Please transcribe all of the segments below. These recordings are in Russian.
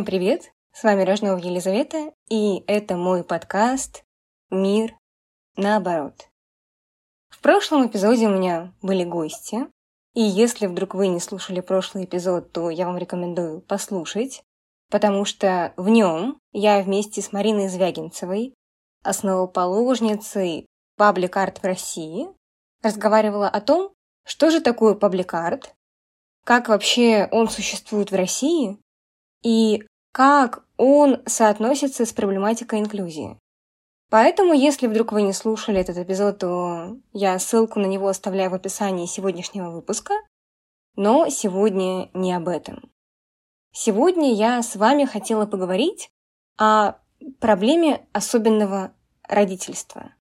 Всем привет! С вами Рожнова Елизавета, и это мой подкаст «Мир наоборот». В прошлом эпизоде у меня были гости, и если вдруг вы не слушали прошлый эпизод, то я вам рекомендую послушать, потому что в нем я вместе с Мариной Звягинцевой, основоположницей паблик-арт в России, разговаривала о том, что же такое паблик-арт, как вообще он существует в России и как он соотносится с проблематикой инклюзии. Поэтому, если вдруг вы не слушали этот эпизод, то я ссылку на него оставляю в описании сегодняшнего выпуска. Но сегодня не об этом. Сегодня я с вами хотела поговорить о проблеме особенного родительства.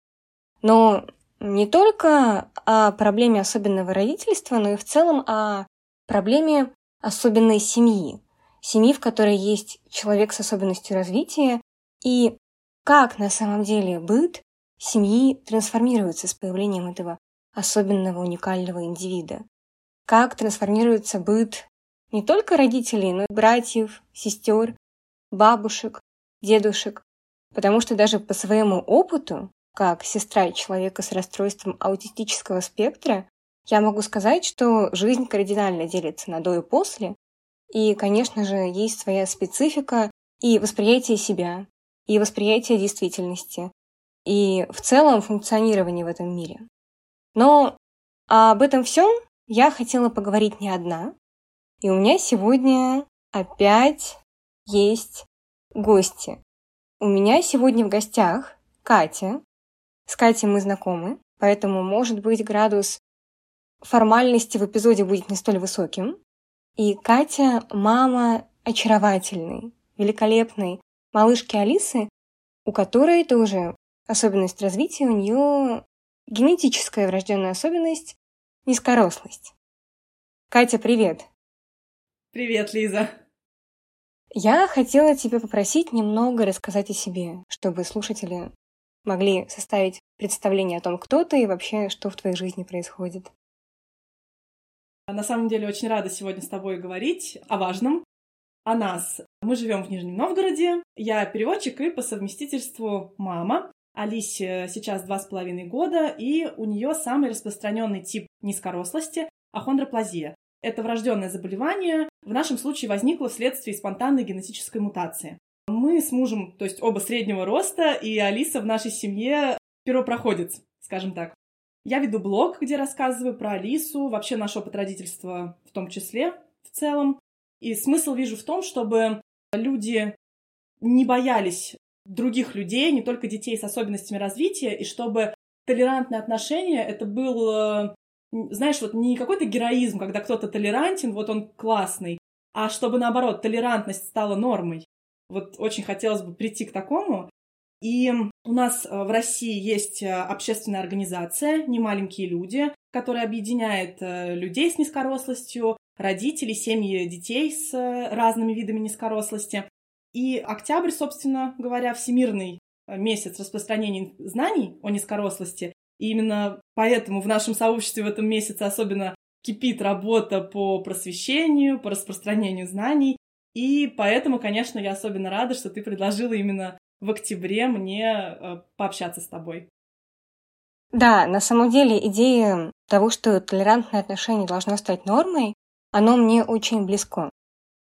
Но не только о проблеме особенного родительства, но и в целом о проблеме особенной семьи, семьи, в которой есть человек с особенностью развития, и как на самом деле быт семьи трансформируется с появлением этого особенного уникального индивида. Как трансформируется быт не только родителей, но и братьев, сестер, бабушек, дедушек. Потому что даже по своему опыту, как сестра человека с расстройством аутистического спектра, я могу сказать, что жизнь кардинально делится на до и после, и, конечно же, есть своя специфика и восприятие себя, и восприятие действительности, и в целом функционирование в этом мире. Но об этом всем я хотела поговорить не одна, и у меня сегодня опять есть гости. У меня сегодня в гостях Катя. С Катей мы знакомы, поэтому, может быть, градус формальности в эпизоде будет не столь высоким. И Катя – мама очаровательной, великолепной малышки Алисы, у которой тоже особенность развития, у нее генетическая врожденная особенность – низкорослость. Катя, привет! Привет, Лиза! Я хотела тебя попросить немного рассказать о себе, чтобы слушатели могли составить представление о том, кто ты и вообще, что в твоей жизни происходит. На самом деле очень рада сегодня с тобой говорить о важном, о нас. Мы живем в Нижнем Новгороде. Я переводчик и по совместительству мама. Алисе сейчас два с половиной года, и у нее самый распространенный тип низкорослости – ахондроплазия. Это врожденное заболевание, в нашем случае возникло вследствие спонтанной генетической мутации. Мы с мужем, то есть оба среднего роста, и Алиса в нашей семье первопроходец, скажем так. Я веду блог, где рассказываю про Алису, вообще наш опыт родительства в том числе в целом. И смысл вижу в том, чтобы люди не боялись других людей, не только детей с особенностями развития, и чтобы толерантное отношение это был, знаешь, вот не какой-то героизм, когда кто-то толерантен, вот он классный, а чтобы наоборот толерантность стала нормой. Вот очень хотелось бы прийти к такому. И у нас э, в России есть э, общественная организация «Немаленькие люди», которая объединяет э, людей с низкорослостью, родителей, семьи детей с разными видами низкорослости. И октябрь, собственно говоря, всемирный месяц распространения знаний о низкорослости. И именно поэтому в нашем сообществе в этом месяце особенно кипит работа по просвещению, по распространению знаний. И поэтому, конечно, я особенно рада, что ты предложила именно в октябре мне э, пообщаться с тобой. Да, на самом деле идея того, что толерантное отношение должно стать нормой, оно мне очень близко.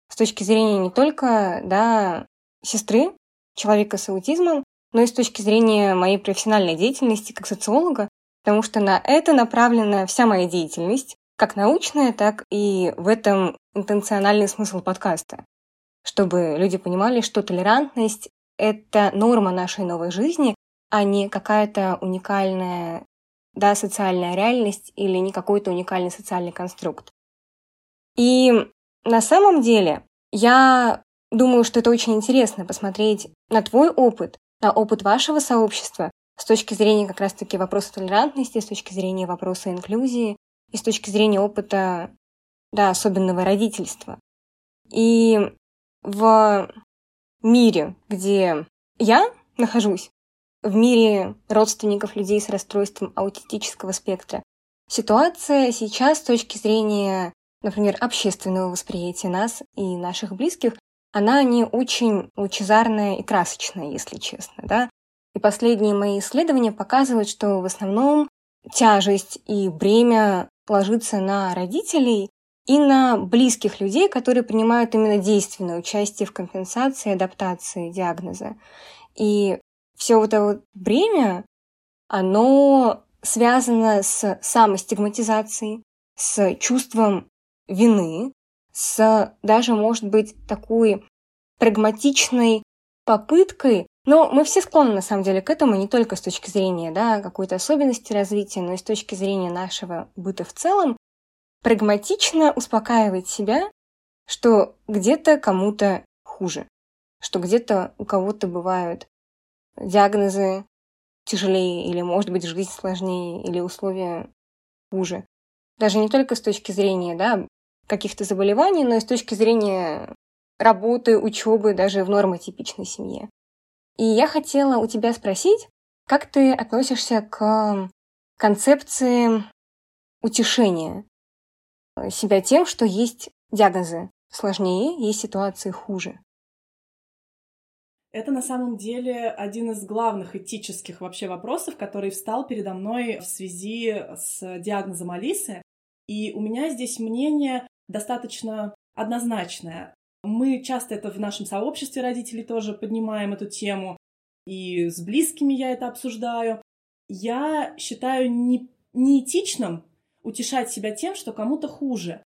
С точки зрения не только да, сестры, человека с аутизмом, но и с точки зрения моей профессиональной деятельности как социолога, потому что на это направлена вся моя деятельность, как научная, так и в этом интенциональный смысл подкаста. Чтобы люди понимали, что толерантность это норма нашей новой жизни, а не какая-то уникальная да, социальная реальность или не какой-то уникальный социальный конструкт. И на самом деле я думаю, что это очень интересно посмотреть на твой опыт, на опыт вашего сообщества с точки зрения как раз-таки вопроса толерантности, с точки зрения вопроса инклюзии и с точки зрения опыта да, особенного родительства. И в мире, где я нахожусь, в мире родственников людей с расстройством аутистического спектра, ситуация сейчас с точки зрения, например, общественного восприятия нас и наших близких она не очень лучезарная и красочная, если честно, да. И последние мои исследования показывают, что в основном тяжесть и бремя ложится на родителей и на близких людей, которые принимают именно действенное участие в компенсации адаптации диагноза. И все вот это вот бремя, оно связано с самостигматизацией, с чувством вины, с даже, может быть, такой прагматичной попыткой но мы все склонны, на самом деле, к этому не только с точки зрения да, какой-то особенности развития, но и с точки зрения нашего быта в целом, прагматично успокаивать себя, что где-то кому-то хуже, что где-то у кого-то бывают диагнозы тяжелее, или, может быть, жизнь сложнее, или условия хуже. Даже не только с точки зрения да, каких-то заболеваний, но и с точки зрения работы, учебы даже в нормотипичной семье. И я хотела у тебя спросить, как ты относишься к концепции утешения себя тем, что есть диагнозы сложнее, есть ситуации хуже? Это на самом деле один из главных этических вообще вопросов, который встал передо мной в связи с диагнозом Алисы. И у меня здесь мнение достаточно однозначное. Мы часто это в нашем сообществе родителей тоже поднимаем эту тему, и с близкими я это обсуждаю. Я считаю не, неэтичным утешать себя тем, что кому-то хуже.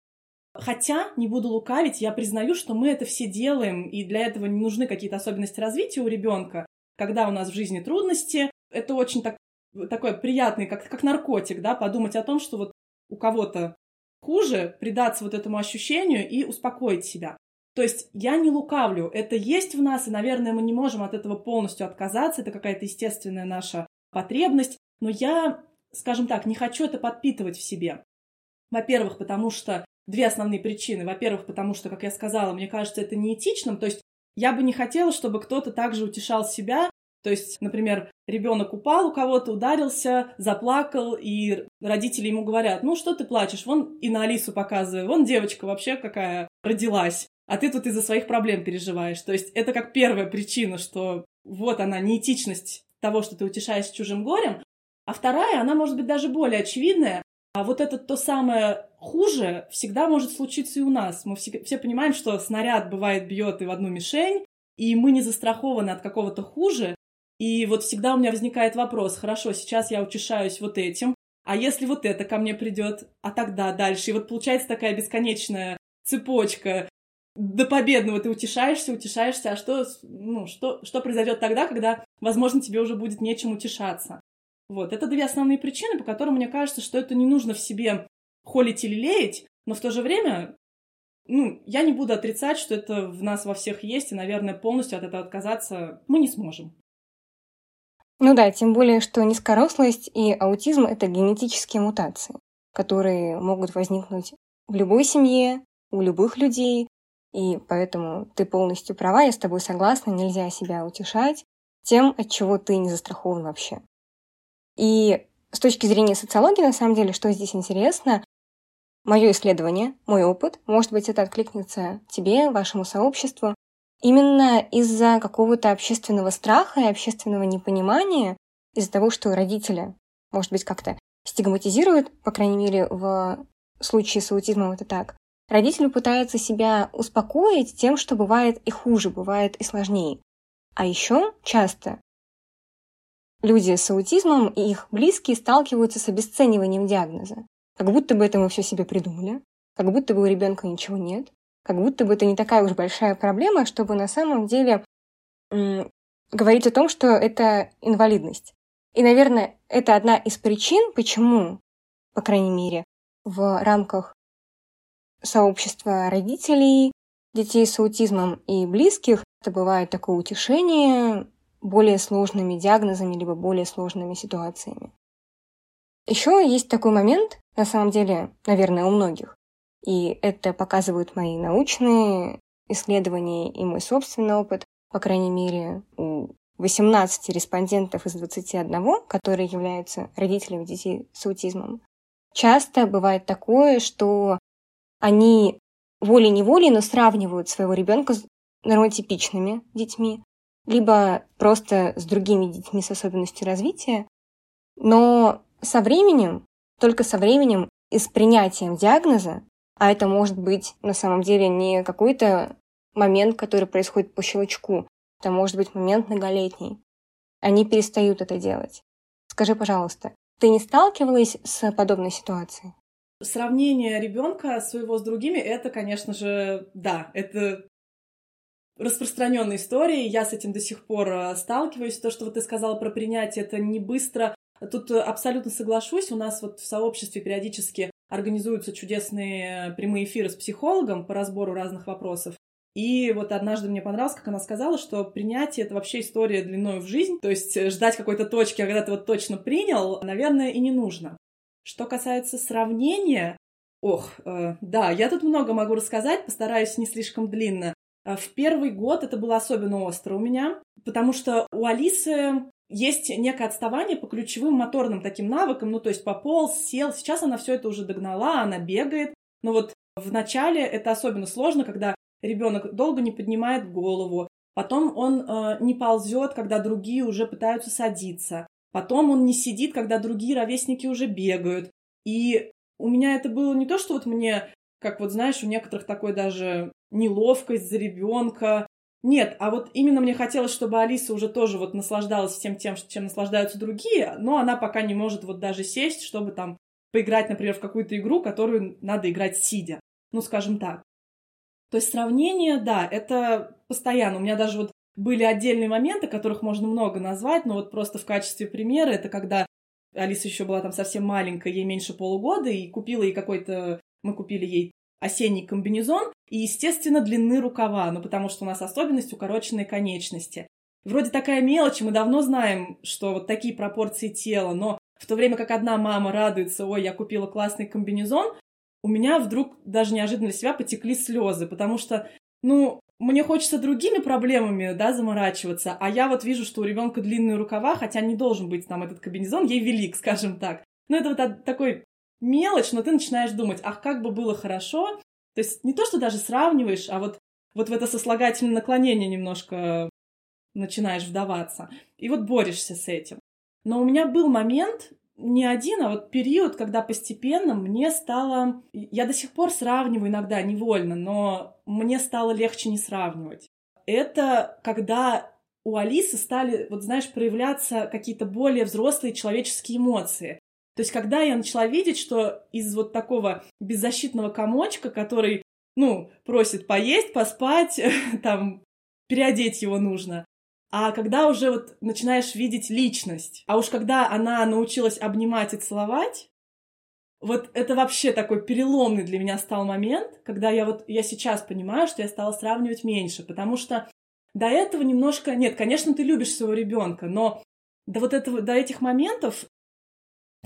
Хотя, не буду лукавить, я признаю, что мы это все делаем, и для этого не нужны какие-то особенности развития у ребенка. Когда у нас в жизни трудности, это очень так, такой приятный, как, как наркотик, да, подумать о том, что вот у кого-то хуже, предаться вот этому ощущению и успокоить себя. То есть я не лукавлю, это есть в нас, и, наверное, мы не можем от этого полностью отказаться, это какая-то естественная наша потребность, но я, скажем так, не хочу это подпитывать в себе. Во-первых, потому что две основные причины. Во-первых, потому что, как я сказала, мне кажется, это неэтичным, то есть я бы не хотела, чтобы кто-то также утешал себя, то есть, например, ребенок упал у кого-то, ударился, заплакал, и родители ему говорят, ну что ты плачешь, вон и на Алису показывай, вон девочка вообще какая родилась а ты тут из-за своих проблем переживаешь. То есть это как первая причина, что вот она, неэтичность того, что ты утешаешь чужим горем. А вторая, она может быть даже более очевидная. А вот это то самое хуже всегда может случиться и у нас. Мы все, все понимаем, что снаряд бывает бьет и в одну мишень, и мы не застрахованы от какого-то хуже. И вот всегда у меня возникает вопрос, хорошо, сейчас я утешаюсь вот этим, а если вот это ко мне придет, а тогда дальше? И вот получается такая бесконечная цепочка до победного ты утешаешься, утешаешься, а что, ну, что, что произойдет тогда, когда, возможно, тебе уже будет нечем утешаться. Вот, это две основные причины, по которым мне кажется, что это не нужно в себе холить или леять, но в то же время, ну, я не буду отрицать, что это в нас во всех есть, и, наверное, полностью от этого отказаться мы не сможем. Ну да, тем более, что низкорослость и аутизм — это генетические мутации, которые могут возникнуть в любой семье, у любых людей, и поэтому ты полностью права, я с тобой согласна, нельзя себя утешать тем, от чего ты не застрахован вообще. И с точки зрения социологии, на самом деле, что здесь интересно, мое исследование, мой опыт, может быть, это откликнется тебе, вашему сообществу, именно из-за какого-то общественного страха и общественного непонимания, из-за того, что родители, может быть, как-то стигматизируют, по крайней мере, в случае с аутизмом это так, Родители пытаются себя успокоить тем, что бывает и хуже, бывает и сложнее. А еще часто люди с аутизмом и их близкие сталкиваются с обесцениванием диагноза. Как будто бы это мы все себе придумали, как будто бы у ребенка ничего нет, как будто бы это не такая уж большая проблема, чтобы на самом деле м- говорить о том, что это инвалидность. И, наверное, это одна из причин, почему, по крайней мере, в рамках сообщества родителей, детей с аутизмом и близких. Это бывает такое утешение более сложными диагнозами либо более сложными ситуациями. Еще есть такой момент, на самом деле, наверное, у многих, и это показывают мои научные исследования и мой собственный опыт, по крайней мере, у 18 респондентов из 21, которые являются родителями детей с аутизмом. Часто бывает такое, что они волей-неволей, но сравнивают своего ребенка нормотипичными детьми, либо просто с другими детьми с особенностью развития. Но со временем, только со временем и с принятием диагноза, а это может быть на самом деле не какой-то момент, который происходит по щелчку, это может быть момент многолетний, они перестают это делать. Скажи, пожалуйста, ты не сталкивалась с подобной ситуацией? Сравнение ребенка своего с другими, это, конечно же, да, это распространенная история. Я с этим до сих пор э, сталкиваюсь. То, что вот ты сказала про принятие, это не быстро. Тут э, абсолютно соглашусь. У нас вот в сообществе периодически организуются чудесные прямые эфиры с психологом по разбору разных вопросов. И вот однажды мне понравилось, как она сказала, что принятие — это вообще история длиной в жизнь. То есть э, ждать какой-то точки, а когда ты вот точно принял, наверное, и не нужно. Что касается сравнения, ох, э, да, я тут много могу рассказать, постараюсь не слишком длинно. Э, в первый год это было особенно остро у меня, потому что у Алисы есть некое отставание по ключевым моторным таким навыкам, ну, то есть пополз, сел. Сейчас она все это уже догнала, она бегает. Но вот в начале это особенно сложно, когда ребенок долго не поднимает голову, потом он э, не ползет, когда другие уже пытаются садиться, потом он не сидит, когда другие ровесники уже бегают. И у меня это было не то, что вот мне, как вот знаешь, у некоторых такой даже неловкость за ребенка. Нет, а вот именно мне хотелось, чтобы Алиса уже тоже вот наслаждалась всем тем, чем наслаждаются другие, но она пока не может вот даже сесть, чтобы там поиграть, например, в какую-то игру, которую надо играть сидя. Ну, скажем так. То есть сравнение, да, это постоянно. У меня даже вот были отдельные моменты, которых можно много назвать, но вот просто в качестве примера, это когда Алиса еще была там совсем маленькая, ей меньше полугода, и купила ей какой-то... Мы купили ей осенний комбинезон и, естественно, длины рукава, ну, потому что у нас особенность укороченной конечности. Вроде такая мелочь, мы давно знаем, что вот такие пропорции тела, но в то время как одна мама радуется, ой, я купила классный комбинезон, у меня вдруг даже неожиданно для себя потекли слезы, потому что, ну, мне хочется другими проблемами, да, заморачиваться, а я вот вижу, что у ребенка длинные рукава, хотя не должен быть там этот комбинезон, ей велик, скажем так. Ну, это вот такой мелочь, но ты начинаешь думать, ах, как бы было хорошо. То есть не то, что даже сравниваешь, а вот, вот в это сослагательное наклонение немножко начинаешь вдаваться. И вот борешься с этим. Но у меня был момент, не один, а вот период, когда постепенно мне стало... Я до сих пор сравниваю иногда невольно, но мне стало легче не сравнивать. Это когда у Алисы стали, вот знаешь, проявляться какие-то более взрослые человеческие эмоции. То есть, когда я начала видеть, что из вот такого беззащитного комочка, который, ну, просит поесть, поспать, там, переодеть его нужно, а когда уже вот начинаешь видеть личность, а уж когда она научилась обнимать и целовать, вот это вообще такой переломный для меня стал момент, когда я вот, я сейчас понимаю, что я стала сравнивать меньше, потому что до этого немножко, нет, конечно, ты любишь своего ребенка, но до вот этого, до этих моментов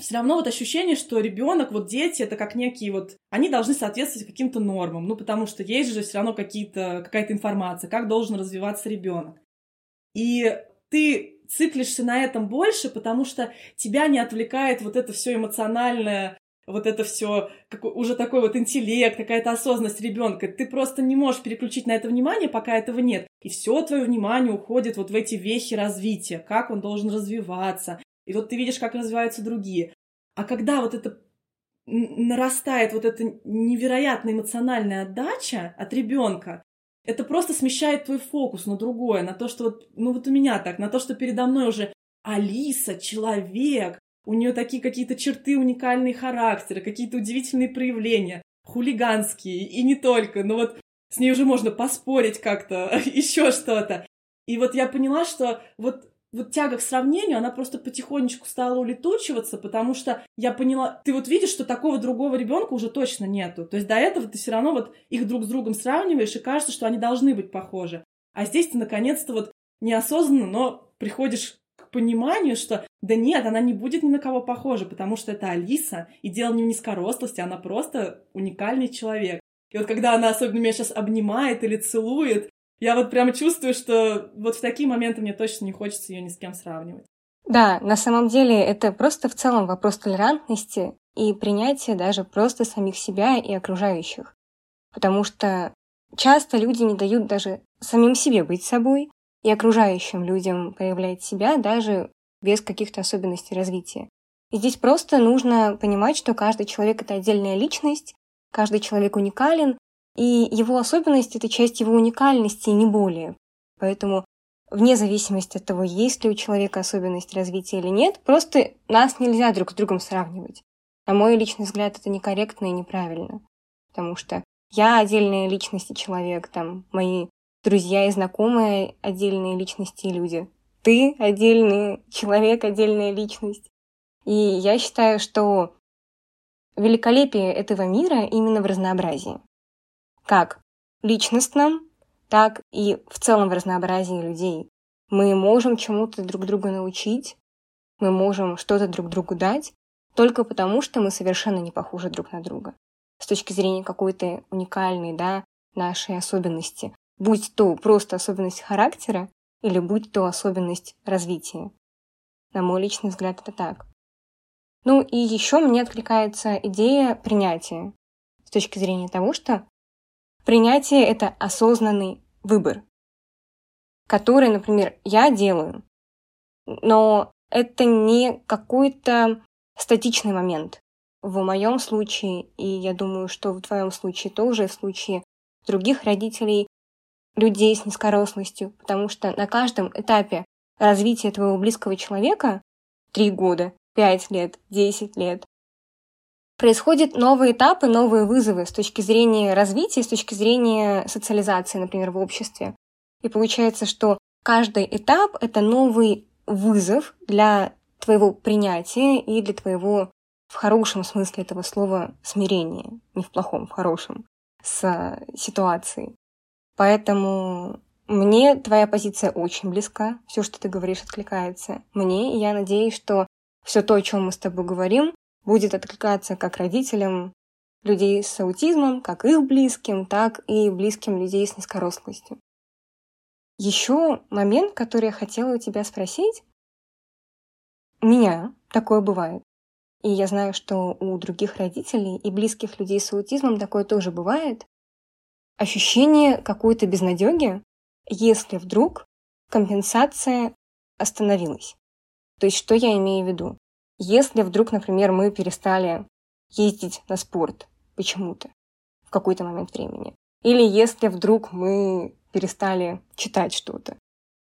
все равно вот ощущение, что ребенок, вот дети, это как некие вот, они должны соответствовать каким-то нормам, ну потому что есть же все равно какие-то, какая-то информация, как должен развиваться ребенок. И ты циклишься на этом больше, потому что тебя не отвлекает вот это все эмоциональное, вот это все уже такой вот интеллект, какая-то осознанность ребенка. Ты просто не можешь переключить на это внимание, пока этого нет. И все твое внимание уходит вот в эти вехи развития, как он должен развиваться. И вот ты видишь, как развиваются другие. А когда вот это нарастает вот эта невероятная эмоциональная отдача от ребенка, это просто смещает твой фокус на другое, на то, что вот, ну вот у меня так, на то, что передо мной уже Алиса, человек, у нее такие какие-то черты, уникальные характеры, какие-то удивительные проявления, хулиганские, и не только, но вот с ней уже можно поспорить как-то, еще что-то. И вот я поняла, что вот вот тяга к сравнению, она просто потихонечку стала улетучиваться, потому что я поняла, ты вот видишь, что такого другого ребенка уже точно нету. То есть до этого ты все равно вот их друг с другом сравниваешь, и кажется, что они должны быть похожи. А здесь ты наконец-то вот неосознанно, но приходишь к пониманию, что да нет, она не будет ни на кого похожа, потому что это Алиса, и дело не в низкорослости, она просто уникальный человек. И вот когда она особенно меня сейчас обнимает или целует, я вот прямо чувствую, что вот в такие моменты мне точно не хочется ее ни с кем сравнивать. Да, на самом деле это просто в целом вопрос толерантности и принятия даже просто самих себя и окружающих. Потому что часто люди не дают даже самим себе быть собой и окружающим людям проявлять себя даже без каких-то особенностей развития. И здесь просто нужно понимать, что каждый человек — это отдельная личность, каждый человек уникален, и его особенность — это часть его уникальности, не более. Поэтому вне зависимости от того, есть ли у человека особенность развития или нет, просто нас нельзя друг с другом сравнивать. На мой личный взгляд, это некорректно и неправильно. Потому что я отдельная личность и человек, там, мои друзья и знакомые отдельные личности и люди. Ты отдельный человек, отдельная личность. И я считаю, что великолепие этого мира именно в разнообразии. Как личностном, так и в целом в разнообразии людей. Мы можем чему-то друг друга научить, мы можем что-то друг другу дать, только потому, что мы совершенно не похожи друг на друга. С точки зрения какой-то уникальной, да, нашей особенности. Будь то просто особенность характера или будь то особенность развития. На мой личный взгляд, это так. Ну и еще мне откликается идея принятия с точки зрения того, что принятие — это осознанный выбор, который, например, я делаю, но это не какой-то статичный момент. В моем случае, и я думаю, что в твоем случае тоже, в случае других родителей, людей с низкорослостью, потому что на каждом этапе развития твоего близкого человека, три года, 5 лет, 10 лет. Происходят новые этапы, новые вызовы с точки зрения развития, с точки зрения социализации, например, в обществе. И получается, что каждый этап — это новый вызов для твоего принятия и для твоего, в хорошем смысле этого слова, смирения, не в плохом, в хорошем, с ситуацией. Поэтому мне твоя позиция очень близка, все, что ты говоришь, откликается мне, и я надеюсь, что все то, о чем мы с тобой говорим, будет откликаться как родителям людей с аутизмом, как их близким, так и близким людей с низкорослостью. Еще момент, который я хотела у тебя спросить. У меня такое бывает. И я знаю, что у других родителей и близких людей с аутизмом такое тоже бывает. Ощущение какой-то безнадеги, если вдруг компенсация остановилась. То есть, что я имею в виду? Если вдруг, например, мы перестали ездить на спорт почему-то в какой-то момент времени, или если вдруг мы перестали читать что-то,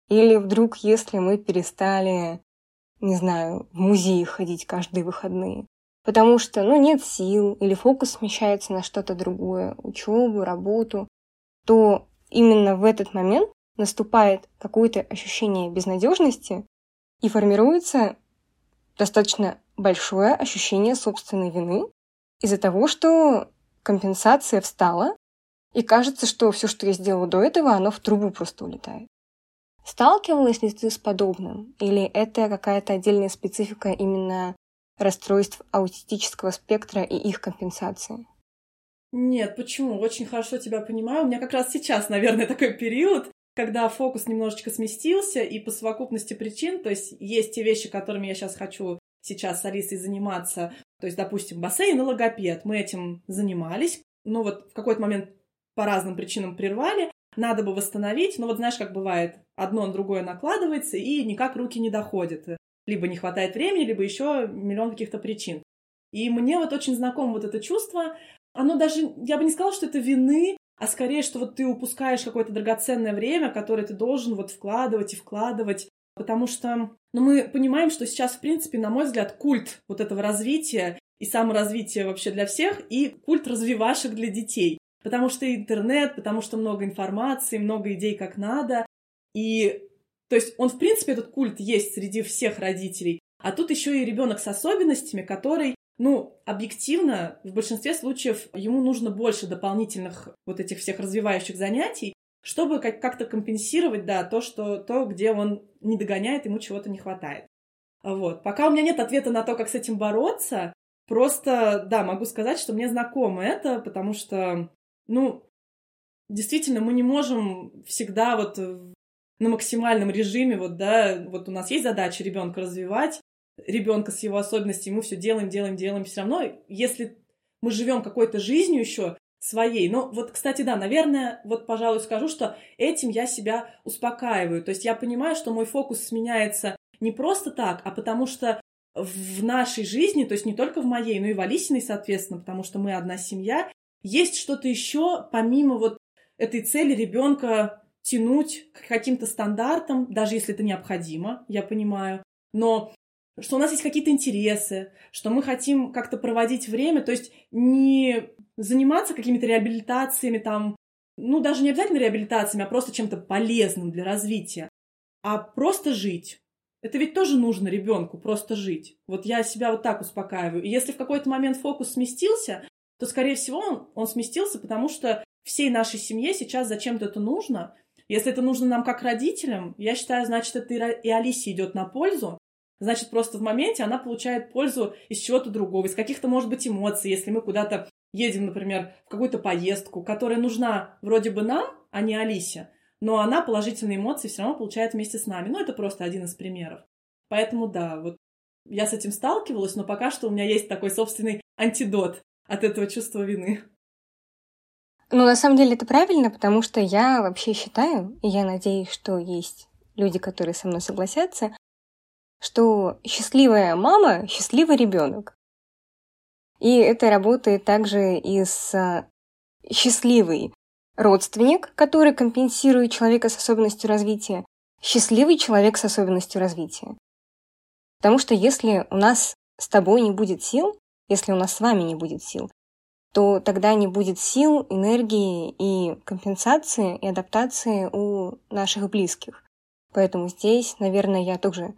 или вдруг, если мы перестали, не знаю, в музей ходить каждые выходные, потому что, ну, нет сил, или фокус смещается на что-то другое, учебу, работу, то именно в этот момент наступает какое-то ощущение безнадежности, и формируется достаточно большое ощущение собственной вины из-за того, что компенсация встала, и кажется, что все, что я сделала до этого, оно в трубу просто улетает. Сталкивалась ли ты с подобным? Или это какая-то отдельная специфика именно расстройств аутистического спектра и их компенсации? Нет, почему? Очень хорошо тебя понимаю. У меня как раз сейчас, наверное, такой период, когда фокус немножечко сместился, и по совокупности причин, то есть есть те вещи, которыми я сейчас хочу сейчас с Алисой заниматься, то есть, допустим, бассейн и логопед, мы этим занимались, но вот в какой-то момент по разным причинам прервали, надо бы восстановить, но вот знаешь, как бывает, одно на другое накладывается, и никак руки не доходят. Либо не хватает времени, либо еще миллион каких-то причин. И мне вот очень знакомо вот это чувство, оно даже, я бы не сказала, что это вины, а скорее, что вот ты упускаешь какое-то драгоценное время, которое ты должен вот вкладывать и вкладывать, потому что ну, мы понимаем, что сейчас, в принципе, на мой взгляд, культ вот этого развития и саморазвития вообще для всех, и культ развивашек для детей. Потому что интернет, потому что много информации, много идей, как надо. И, то есть, он, в принципе, этот культ есть среди всех родителей. А тут еще и ребенок с особенностями, который ну, объективно, в большинстве случаев ему нужно больше дополнительных вот этих всех развивающих занятий, чтобы как-то компенсировать, да, то, что, то, где он не догоняет, ему чего-то не хватает. Вот. Пока у меня нет ответа на то, как с этим бороться, просто, да, могу сказать, что мне знакомо это, потому что, ну, действительно, мы не можем всегда вот на максимальном режиме, вот, да, вот у нас есть задача ребенка развивать, ребенка с его особенностями, мы все делаем, делаем, делаем. Все равно, если мы живем какой-то жизнью еще, своей. Ну, вот, кстати, да, наверное, вот, пожалуй, скажу, что этим я себя успокаиваю. То есть я понимаю, что мой фокус сменяется не просто так, а потому что в нашей жизни, то есть не только в моей, но и в Алисиной, соответственно, потому что мы одна семья, есть что-то еще помимо вот этой цели ребенка тянуть к каким-то стандартам, даже если это необходимо, я понимаю, но что у нас есть какие-то интересы, что мы хотим как-то проводить время, то есть не заниматься какими-то реабилитациями там, ну, даже не обязательно реабилитациями, а просто чем-то полезным для развития, а просто жить. Это ведь тоже нужно ребенку, просто жить. Вот я себя вот так успокаиваю. И если в какой-то момент фокус сместился, то, скорее всего, он, он сместился, потому что всей нашей семье сейчас зачем-то это нужно. Если это нужно нам как родителям, я считаю, значит, это и Алисе идет на пользу. Значит, просто в моменте она получает пользу из чего-то другого, из каких-то, может быть, эмоций. Если мы куда-то едем, например, в какую-то поездку, которая нужна вроде бы нам, а не Алисе, но она положительные эмоции все равно получает вместе с нами. Ну, это просто один из примеров. Поэтому да, вот я с этим сталкивалась, но пока что у меня есть такой собственный антидот от этого чувства вины. Ну, на самом деле это правильно, потому что я вообще считаю, и я надеюсь, что есть люди, которые со мной согласятся, что счастливая мама — счастливый ребенок. И это работает также и с счастливый родственник, который компенсирует человека с особенностью развития, счастливый человек с особенностью развития. Потому что если у нас с тобой не будет сил, если у нас с вами не будет сил, то тогда не будет сил, энергии и компенсации и адаптации у наших близких. Поэтому здесь, наверное, я тоже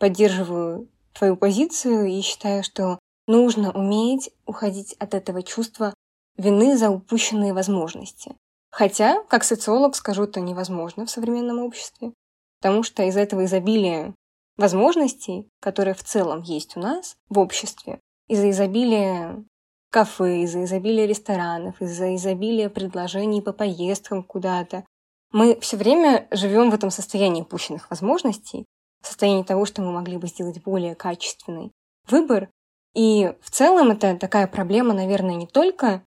поддерживаю твою позицию и считаю, что нужно уметь уходить от этого чувства вины за упущенные возможности. Хотя, как социолог, скажу, это невозможно в современном обществе, потому что из этого изобилия возможностей, которые в целом есть у нас в обществе, из-за изобилия кафе, из-за изобилия ресторанов, из-за изобилия предложений по поездкам куда-то, мы все время живем в этом состоянии упущенных возможностей, в состоянии того, что мы могли бы сделать более качественный выбор. И в целом это такая проблема, наверное, не только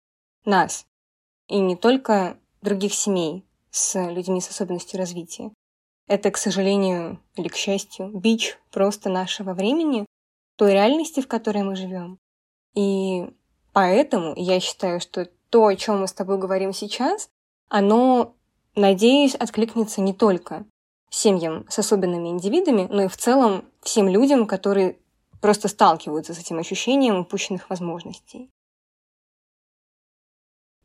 нас и не только других семей с людьми с особенностью развития. Это, к сожалению или к счастью, бич просто нашего времени, той реальности, в которой мы живем. И поэтому я считаю, что то, о чем мы с тобой говорим сейчас, оно, надеюсь, откликнется не только семьям с особенными индивидами, но и в целом всем людям, которые просто сталкиваются с этим ощущением упущенных возможностей.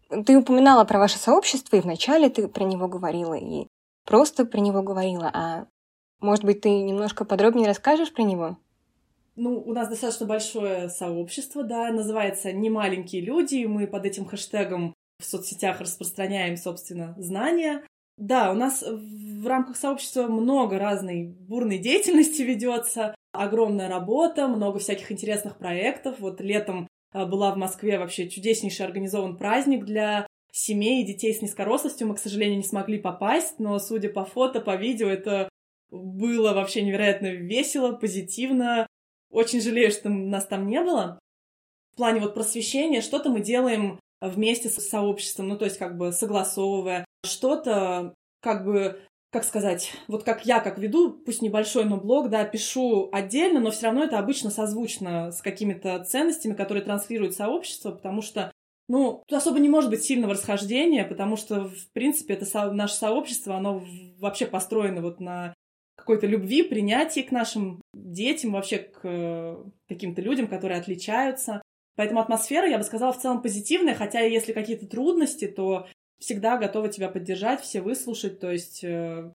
Ты упоминала про ваше сообщество, и вначале ты про него говорила, и просто про него говорила. А может быть, ты немножко подробнее расскажешь про него? Ну, у нас достаточно большое сообщество, да, называется «Не маленькие люди», мы под этим хэштегом в соцсетях распространяем, собственно, знания. Да, у нас в рамках сообщества много разной бурной деятельности ведется, огромная работа, много всяких интересных проектов. Вот летом а, была в Москве вообще чудеснейший организован праздник для семей и детей с низкорослостью. Мы, к сожалению, не смогли попасть, но, судя по фото, по видео, это было вообще невероятно весело, позитивно. Очень жалею, что нас там не было. В плане вот просвещения что-то мы делаем вместе с сообществом, ну, то есть как бы согласовывая, что-то как бы как сказать, вот как я как веду, пусть небольшой, но блог, да, пишу отдельно, но все равно это обычно созвучно с какими-то ценностями, которые транслирует сообщество, потому что, ну, тут особо не может быть сильного расхождения, потому что, в принципе, это со- наше сообщество, оно вообще построено вот на какой-то любви, принятии к нашим детям, вообще к э, каким-то людям, которые отличаются. Поэтому атмосфера, я бы сказала, в целом позитивная, хотя если какие-то трудности, то всегда готова тебя поддержать, все выслушать, то есть э,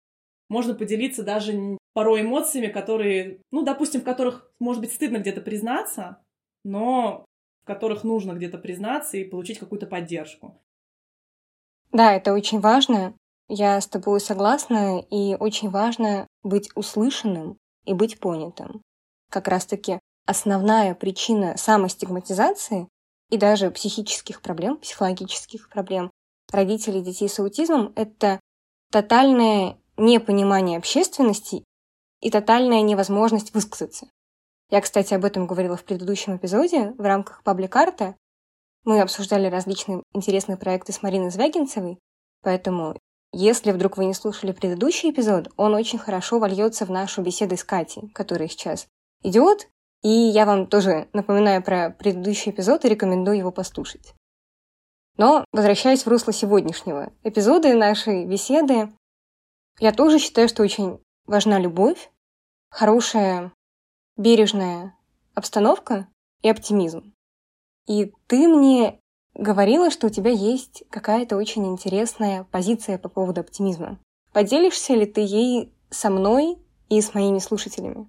можно поделиться даже порой эмоциями, которые, ну, допустим, в которых, может быть, стыдно где-то признаться, но в которых нужно где-то признаться и получить какую-то поддержку. Да, это очень важно. Я с тобой согласна, и очень важно быть услышанным и быть понятым. Как раз-таки основная причина самостигматизации и даже психических проблем, психологических проблем родителей детей с аутизмом — это тотальное непонимание общественности и тотальная невозможность высказаться. Я, кстати, об этом говорила в предыдущем эпизоде в рамках пабликарта. Мы обсуждали различные интересные проекты с Мариной Звягинцевой, поэтому если вдруг вы не слушали предыдущий эпизод, он очень хорошо вольется в нашу беседу с Катей, которая сейчас идет, и я вам тоже напоминаю про предыдущий эпизод и рекомендую его послушать. Но, возвращаясь в русло сегодняшнего эпизода нашей беседы, я тоже считаю, что очень важна любовь, хорошая, бережная обстановка и оптимизм. И ты мне говорила, что у тебя есть какая-то очень интересная позиция по поводу оптимизма. Поделишься ли ты ей со мной и с моими слушателями?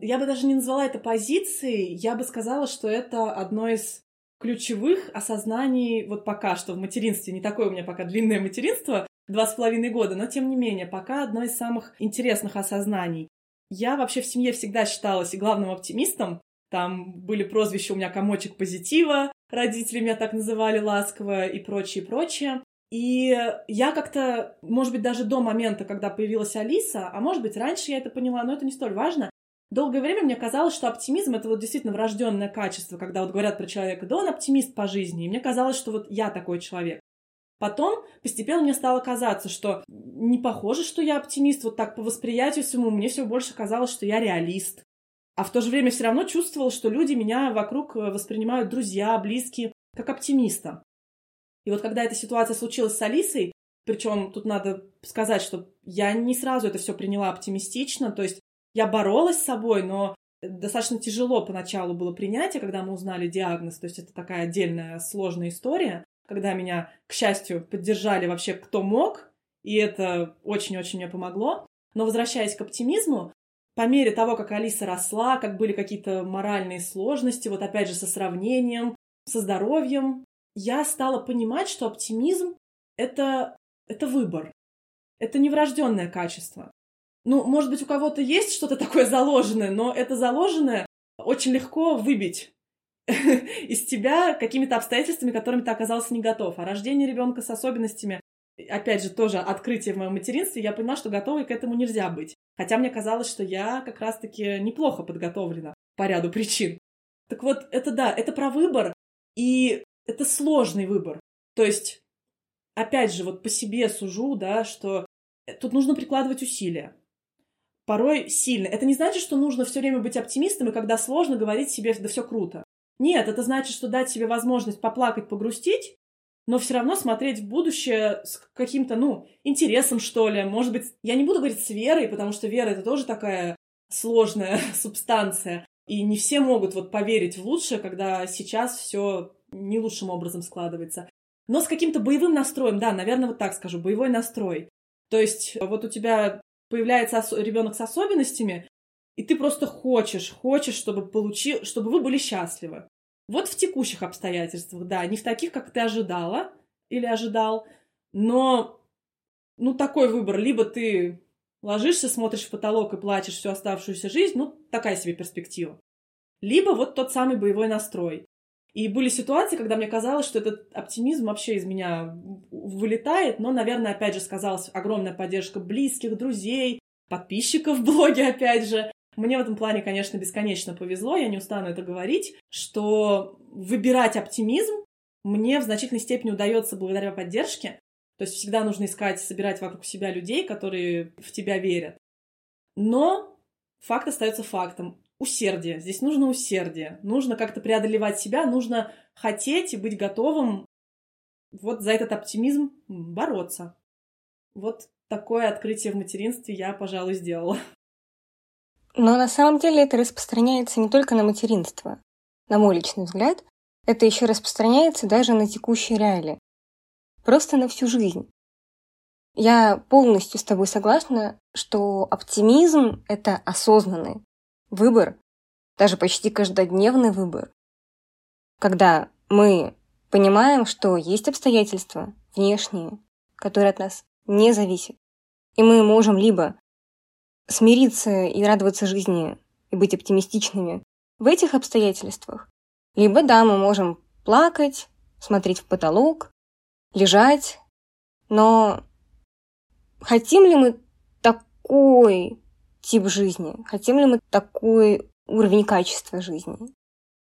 Я бы даже не назвала это позицией, я бы сказала, что это одно из ключевых осознаний вот пока что в материнстве. Не такое у меня пока длинное материнство, два с половиной года, но тем не менее, пока одно из самых интересных осознаний. Я вообще в семье всегда считалась главным оптимистом. Там были прозвища у меня «комочек позитива», родители меня так называли ласково и прочее, прочее. И я как-то, может быть, даже до момента, когда появилась Алиса, а может быть, раньше я это поняла, но это не столь важно, долгое время мне казалось, что оптимизм — это вот действительно врожденное качество, когда вот говорят про человека, да он оптимист по жизни, и мне казалось, что вот я такой человек. Потом постепенно мне стало казаться, что не похоже, что я оптимист, вот так по восприятию своему, мне все больше казалось, что я реалист. А в то же время все равно чувствовала, что люди меня вокруг э, воспринимают друзья, близкие, как оптимиста. И вот когда эта ситуация случилась с Алисой, причем тут надо сказать, что я не сразу это все приняла оптимистично, то есть я боролась с собой, но достаточно тяжело поначалу было принятие, когда мы узнали диагноз, то есть это такая отдельная сложная история, когда меня, к счастью, поддержали вообще кто мог, и это очень-очень мне помогло. Но возвращаясь к оптимизму, по мере того, как Алиса росла, как были какие-то моральные сложности, вот опять же со сравнением, со здоровьем, я стала понимать, что оптимизм — это, это выбор. Это не врожденное качество. Ну, может быть, у кого-то есть что-то такое заложенное, но это заложенное очень легко выбить из тебя какими-то обстоятельствами, которыми ты оказался не готов. А рождение ребенка с особенностями, опять же, тоже открытие в моем материнстве, я поняла, что готовой к этому нельзя быть. Хотя мне казалось, что я как раз-таки неплохо подготовлена по ряду причин. Так вот, это да, это про выбор, и это сложный выбор. То есть, опять же, вот по себе сужу, да, что тут нужно прикладывать усилия. Порой сильно. Это не значит, что нужно все время быть оптимистом, и когда сложно говорить себе, да все круто. Нет, это значит, что дать себе возможность поплакать, погрустить, но все равно смотреть в будущее с каким-то, ну, интересом, что ли. Может быть, я не буду говорить с верой, потому что вера — это тоже такая сложная субстанция. И не все могут вот поверить в лучшее, когда сейчас все не лучшим образом складывается. Но с каким-то боевым настроем, да, наверное, вот так скажу, боевой настрой. То есть вот у тебя появляется ребенок с особенностями, и ты просто хочешь, хочешь, чтобы получил, чтобы вы были счастливы. Вот в текущих обстоятельствах, да, не в таких, как ты ожидала или ожидал, но ну такой выбор, либо ты ложишься, смотришь в потолок и плачешь всю оставшуюся жизнь, ну такая себе перспектива. Либо вот тот самый боевой настрой. И были ситуации, когда мне казалось, что этот оптимизм вообще из меня вылетает, но, наверное, опять же сказалась огромная поддержка близких, друзей, подписчиков в блоге, опять же. Мне в этом плане, конечно, бесконечно повезло, я не устану это говорить, что выбирать оптимизм мне в значительной степени удается благодаря поддержке. То есть всегда нужно искать, собирать вокруг себя людей, которые в тебя верят. Но факт остается фактом усердие. Здесь нужно усердие. Нужно как-то преодолевать себя, нужно хотеть и быть готовым вот за этот оптимизм бороться. Вот такое открытие в материнстве я, пожалуй, сделала. Но на самом деле это распространяется не только на материнство. На мой личный взгляд, это еще распространяется даже на текущие реалии. Просто на всю жизнь. Я полностью с тобой согласна, что оптимизм — это осознанный, выбор, даже почти каждодневный выбор. Когда мы понимаем, что есть обстоятельства внешние, которые от нас не зависят, и мы можем либо смириться и радоваться жизни и быть оптимистичными в этих обстоятельствах, либо, да, мы можем плакать, смотреть в потолок, лежать, но хотим ли мы такой тип жизни? Хотим ли мы такой уровень качества жизни?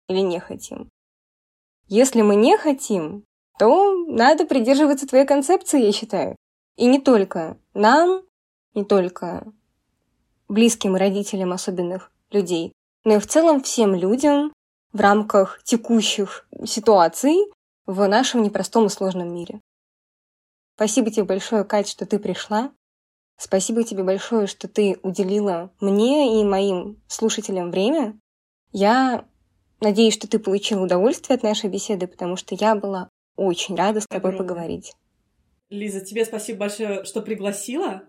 Или не хотим? Если мы не хотим, то надо придерживаться твоей концепции, я считаю. И не только нам, не только близким родителям особенных людей, но и в целом всем людям в рамках текущих ситуаций в нашем непростом и сложном мире. Спасибо тебе большое, Кать, что ты пришла. Спасибо тебе большое, что ты уделила мне и моим слушателям время. Я надеюсь, что ты получила удовольствие от нашей беседы, потому что я была очень рада с тобой Огромное. поговорить. Лиза, тебе спасибо большое, что пригласила.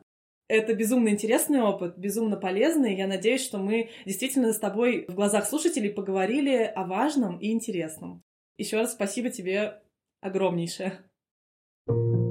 Это безумно интересный опыт, безумно полезный. Я надеюсь, что мы действительно с тобой в глазах слушателей поговорили о важном и интересном. Еще раз спасибо тебе огромнейшее. thank you